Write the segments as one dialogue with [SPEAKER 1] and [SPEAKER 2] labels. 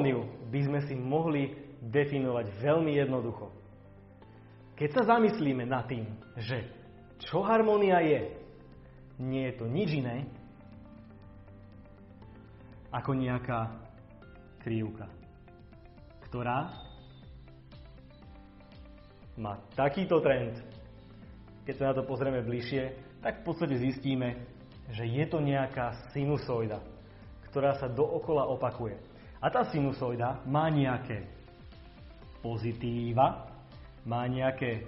[SPEAKER 1] harmóniu by sme si mohli definovať veľmi jednoducho. Keď sa zamyslíme nad tým, že čo harmónia je, nie je to nič iné, ako nejaká krivka, ktorá má takýto trend. Keď sa na to pozrieme bližšie, tak v podstate zistíme, že je to nejaká sinusoida, ktorá sa dookola opakuje. A tá sinusoida má nejaké pozitíva, má nejaké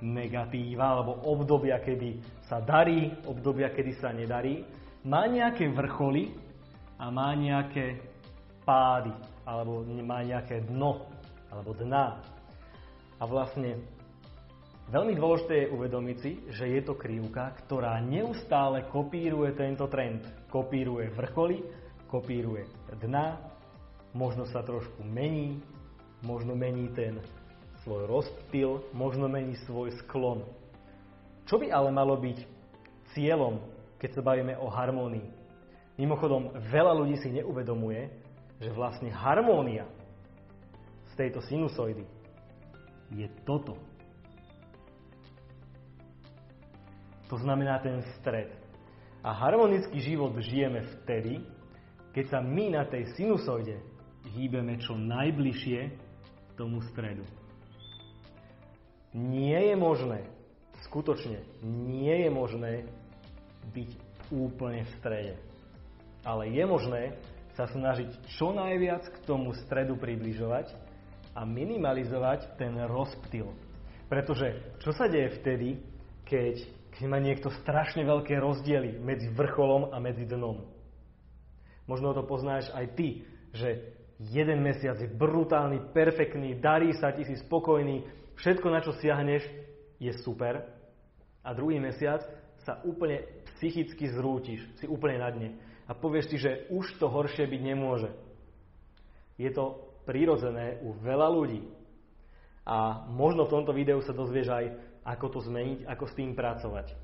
[SPEAKER 1] negatíva alebo obdobia, kedy sa darí, obdobia, kedy sa nedarí, má nejaké vrcholy a má nejaké pády, alebo má nejaké dno, alebo dna. A vlastne veľmi dôležité je uvedomiť si, že je to krivka, ktorá neustále kopíruje tento trend. Kopíruje vrcholy, kopíruje dna, možno sa trošku mení, možno mení ten svoj rozptyl, možno mení svoj sklon. Čo by ale malo byť cieľom, keď sa bavíme o harmónii? Mimochodom, veľa ľudí si neuvedomuje, že vlastne harmónia z tejto sinusoidy je toto. To znamená ten stred. A harmonický život žijeme vtedy, keď sa my na tej sinusoide hýbeme čo najbližšie tomu stredu. Nie je možné, skutočne nie je možné byť úplne v strede. Ale je možné sa snažiť čo najviac k tomu stredu približovať a minimalizovať ten rozptyl. Pretože čo sa deje vtedy, keď, keď má niekto strašne veľké rozdiely medzi vrcholom a medzi dnom? Možno to poznáš aj ty, že jeden mesiac je brutálny, perfektný, darí sa, ti si spokojný, všetko, na čo siahneš, je super a druhý mesiac sa úplne psychicky zrútiš, si úplne na dne a povieš si, že už to horšie byť nemôže. Je to prirodzené u veľa ľudí. A možno v tomto videu sa dozvieš aj, ako to zmeniť, ako s tým pracovať.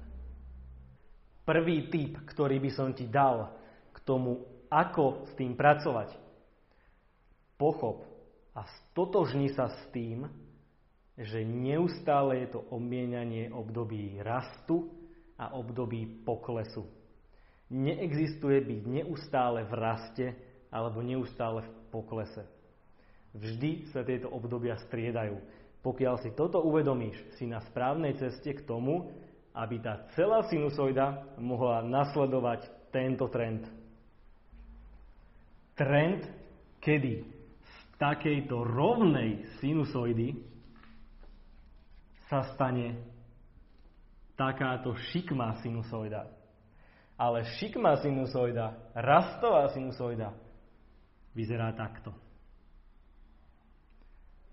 [SPEAKER 1] Prvý tip, ktorý by som ti dal k tomu, ako s tým pracovať, pochop a stotožni sa s tým, že neustále je to obmienanie období rastu a období poklesu. Neexistuje byť neustále v raste alebo neustále v poklese. Vždy sa tieto obdobia striedajú. Pokiaľ si toto uvedomíš, si na správnej ceste k tomu, aby tá celá sinusoida mohla nasledovať tento trend. Trend, kedy takejto rovnej sinusoidy sa stane takáto šikmá sinusoida. Ale šikmá sinusoida, rastová sinusoida, vyzerá takto.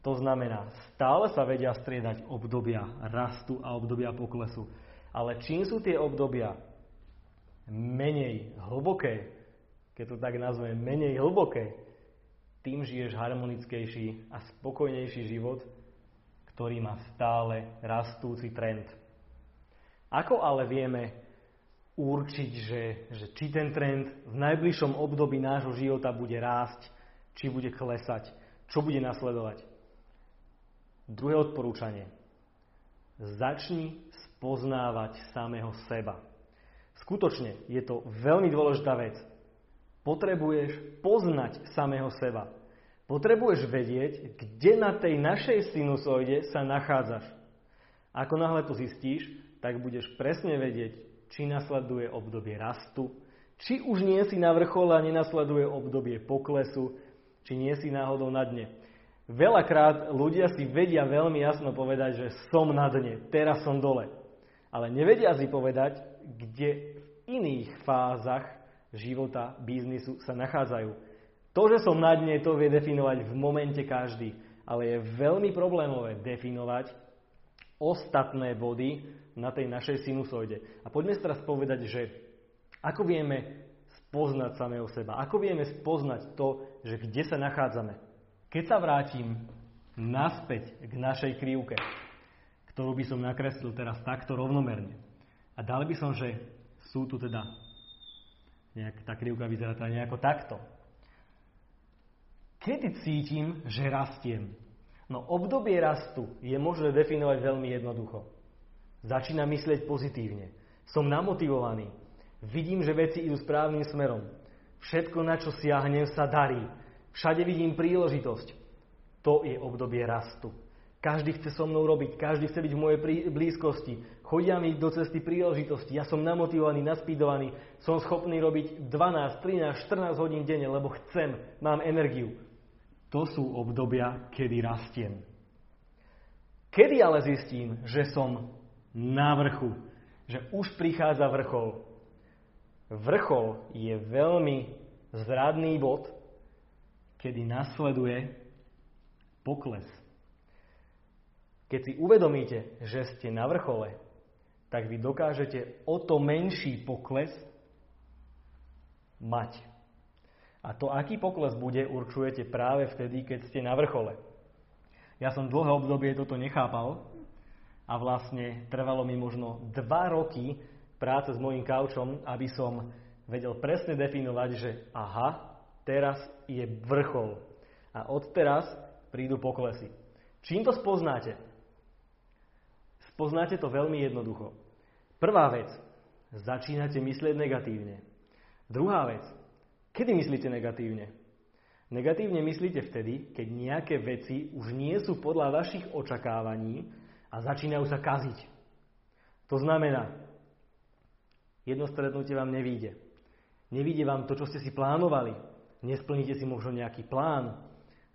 [SPEAKER 1] To znamená, stále sa vedia striedať obdobia rastu a obdobia poklesu. Ale čím sú tie obdobia menej hlboké, keď to tak nazvem, menej hlboké, tým žiješ harmonickejší a spokojnejší život, ktorý má stále rastúci trend. Ako ale vieme určiť, že, že či ten trend v najbližšom období nášho života bude rásť, či bude klesať, čo bude nasledovať? Druhé odporúčanie. Začni spoznávať samého seba. Skutočne je to veľmi dôležitá vec. Potrebuješ poznať samého seba. Potrebuješ vedieť, kde na tej našej sinusoide sa nachádzaš. Ako náhle to zistíš, tak budeš presne vedieť, či nasleduje obdobie rastu, či už nie si na vrchole a nenasleduje obdobie poklesu, či nie si náhodou na dne. Veľakrát ľudia si vedia veľmi jasno povedať, že som na dne, teraz som dole. Ale nevedia si povedať, kde v iných fázach života, biznisu sa nachádzajú. To, že som na dne, to vie definovať v momente každý, ale je veľmi problémové definovať ostatné body na tej našej sinusoide. A poďme sa teraz povedať, že ako vieme spoznať samého seba, ako vieme spoznať to, že kde sa nachádzame. Keď sa vrátim naspäť k našej krivke, ktorú by som nakreslil teraz takto rovnomerne. A dal by som, že sú tu teda, nejak, tá krivka vyzerá teda nejako takto. Kedy cítim, že rastiem? No obdobie rastu je možné definovať veľmi jednoducho. Začína myslieť pozitívne. Som namotivovaný. Vidím, že veci idú správnym smerom. Všetko, na čo siahnem, sa darí. Všade vidím príležitosť. To je obdobie rastu. Každý chce so mnou robiť, každý chce byť v mojej blízkosti. Chodia mi do cesty príležitosti. Ja som namotivovaný, naspídovaný. Som schopný robiť 12, 13, 14 hodín denne, lebo chcem, mám energiu. To sú obdobia, kedy rastiem. Kedy ale zistím, že som na vrchu, že už prichádza vrchol. Vrchol je veľmi zradný bod, kedy nasleduje pokles. Keď si uvedomíte, že ste na vrchole, tak vy dokážete o to menší pokles mať. A to, aký pokles bude, určujete práve vtedy, keď ste na vrchole. Ja som dlhé obdobie toto nechápal a vlastne trvalo mi možno dva roky práce s mojim kaučom, aby som vedel presne definovať, že aha, teraz je vrchol. A odteraz prídu poklesy. Čím to spoznáte? Spoznáte to veľmi jednoducho. Prvá vec. Začínate myslieť negatívne. Druhá vec. Kedy myslíte negatívne? Negatívne myslíte vtedy, keď nejaké veci už nie sú podľa vašich očakávaní a začínajú sa kaziť. To znamená, jedno stretnutie vám nevíde. Nevíde vám to, čo ste si plánovali. Nesplníte si možno nejaký plán.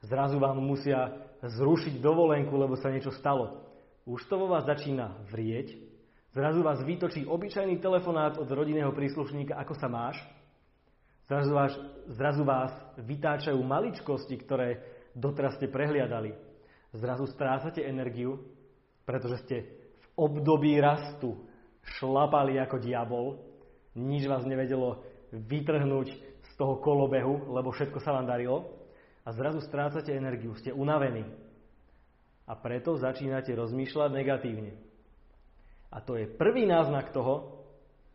[SPEAKER 1] Zrazu vám musia zrušiť dovolenku, lebo sa niečo stalo. Už to vo vás začína vrieť. Zrazu vás vytočí obyčajný telefonát od rodinného príslušníka, ako sa máš – Zrazu vás, zrazu vás vytáčajú maličkosti, ktoré doteraz ste prehliadali. Zrazu strácate energiu, pretože ste v období rastu šlapali ako diabol, nič vás nevedelo vytrhnúť z toho kolobehu, lebo všetko sa vám darilo a zrazu strácate energiu, ste unavení. A preto začínate rozmýšľať negatívne. A to je prvý náznak toho,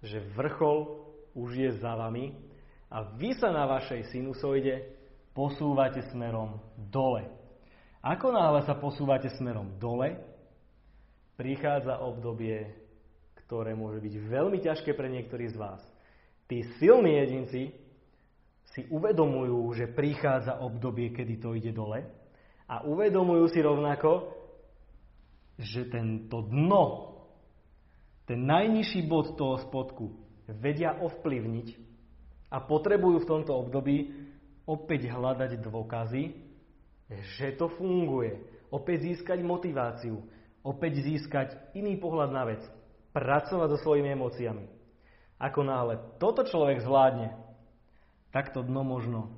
[SPEAKER 1] že vrchol už je za vami a vy sa na vašej sinusoide posúvate smerom dole. Ako náhle sa posúvate smerom dole, prichádza obdobie, ktoré môže byť veľmi ťažké pre niektorých z vás. Tí silní jedinci si uvedomujú, že prichádza obdobie, kedy to ide dole a uvedomujú si rovnako, že tento dno, ten najnižší bod toho spodku vedia ovplyvniť a potrebujú v tomto období opäť hľadať dôkazy, že to funguje. Opäť získať motiváciu, opäť získať iný pohľad na vec, pracovať so svojimi emóciami. Ako náhle toto človek zvládne, tak to dno možno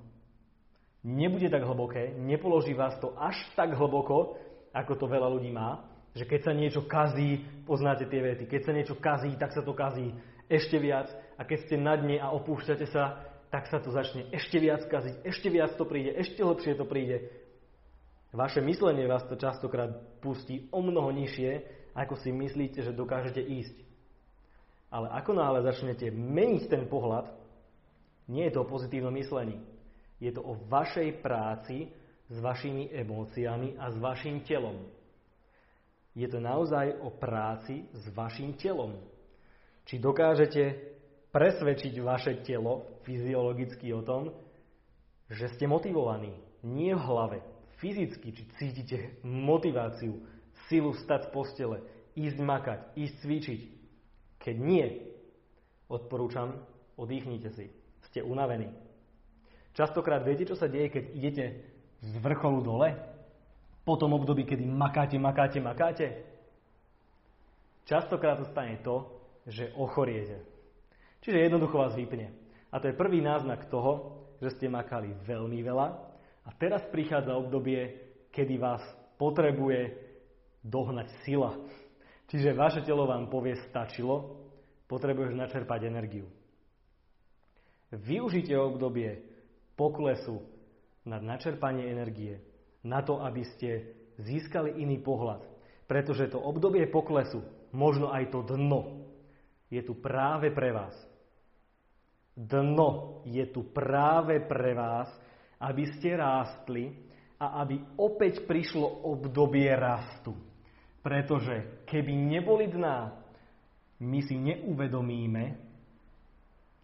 [SPEAKER 1] nebude tak hlboké, nepoloží vás to až tak hlboko, ako to veľa ľudí má, že keď sa niečo kazí, poznáte tie vety, keď sa niečo kazí, tak sa to kazí ešte viac a keď ste na dne a opúšťate sa, tak sa to začne ešte viac kaziť, ešte viac to príde, ešte lepšie to príde. Vaše myslenie vás to častokrát pustí o mnoho nižšie, ako si myslíte, že dokážete ísť. Ale ako náhle začnete meniť ten pohľad, nie je to o pozitívnom myslení. Je to o vašej práci s vašimi emóciami a s vašim telom. Je to naozaj o práci s vašim telom. Či dokážete presvedčiť vaše telo fyziologicky o tom, že ste motivovaní. Nie v hlave, fyzicky, či cítite motiváciu, silu stať z postele, ísť makať, ísť cvičiť. Keď nie, odporúčam, odýchnite si. Ste unavení. Častokrát viete, čo sa deje, keď idete z vrcholu dole? Po tom období, kedy makáte, makáte, makáte? Častokrát sa stane to, že ochoriete. Čiže jednoducho vás vypne. A to je prvý náznak toho, že ste makali veľmi veľa a teraz prichádza obdobie, kedy vás potrebuje dohnať sila. Čiže vaše telo vám povie stačilo, potrebuješ načerpať energiu. Využite obdobie poklesu na načerpanie energie, na to, aby ste získali iný pohľad. Pretože to obdobie poklesu, možno aj to dno, je tu práve pre vás. Dno je tu práve pre vás, aby ste rástli a aby opäť prišlo obdobie rastu. Pretože keby neboli dná, my si neuvedomíme,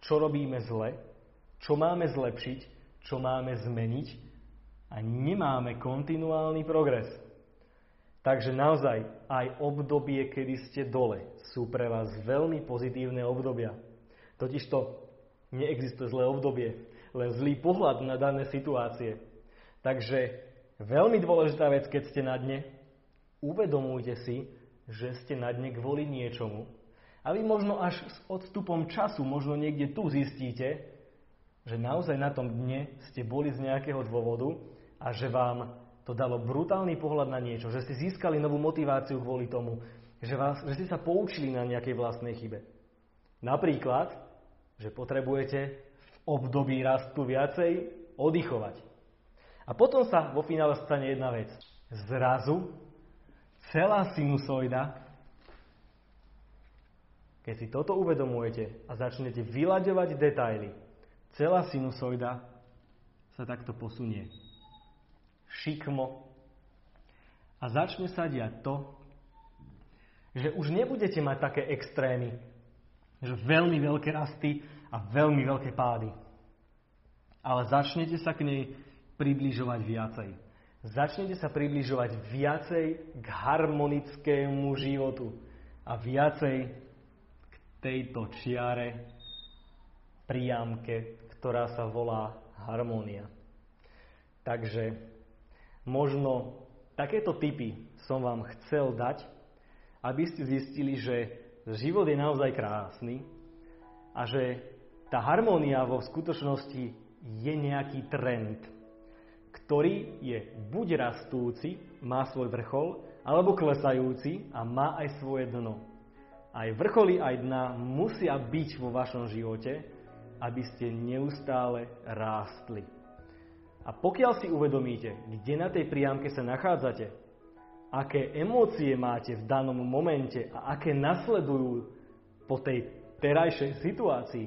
[SPEAKER 1] čo robíme zle, čo máme zlepšiť, čo máme zmeniť a nemáme kontinuálny progres. Takže naozaj aj obdobie, kedy ste dole, sú pre vás veľmi pozitívne obdobia. Totižto neexistuje zlé obdobie, len zlý pohľad na dané situácie. Takže veľmi dôležitá vec, keď ste na dne, uvedomujte si, že ste na dne kvôli niečomu. A vy možno až s odstupom času, možno niekde tu zistíte, že naozaj na tom dne ste boli z nejakého dôvodu a že vám to dalo brutálny pohľad na niečo, že ste získali novú motiváciu kvôli tomu, že, vás, že ste sa poučili na nejakej vlastnej chybe. Napríklad, že potrebujete v období rastu viacej oddychovať. A potom sa vo finále stane jedna vec. Zrazu celá sinusoida, keď si toto uvedomujete a začnete vyľaďovať detaily, celá sinusoida sa takto posunie šikmo a začne sa diať to, že už nebudete mať také extrémy, že veľmi veľké rasty a veľmi veľké pády. Ale začnete sa k nej približovať viacej. Začnete sa približovať viacej k harmonickému životu a viacej k tejto čiare, priamke, ktorá sa volá harmónia. Takže Možno takéto typy som vám chcel dať, aby ste zistili, že život je naozaj krásny a že tá harmónia vo skutočnosti je nejaký trend, ktorý je buď rastúci, má svoj vrchol, alebo klesajúci a má aj svoje dno. Aj vrcholy, aj dna musia byť vo vašom živote, aby ste neustále rástli. A pokiaľ si uvedomíte, kde na tej priamke sa nachádzate, aké emócie máte v danom momente a aké nasledujú po tej terajšej situácii,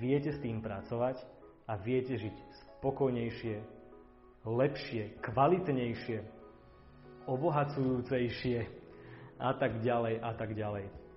[SPEAKER 1] viete s tým pracovať a viete žiť spokojnejšie, lepšie, kvalitnejšie, obohacujúcejšie a tak ďalej a tak ďalej.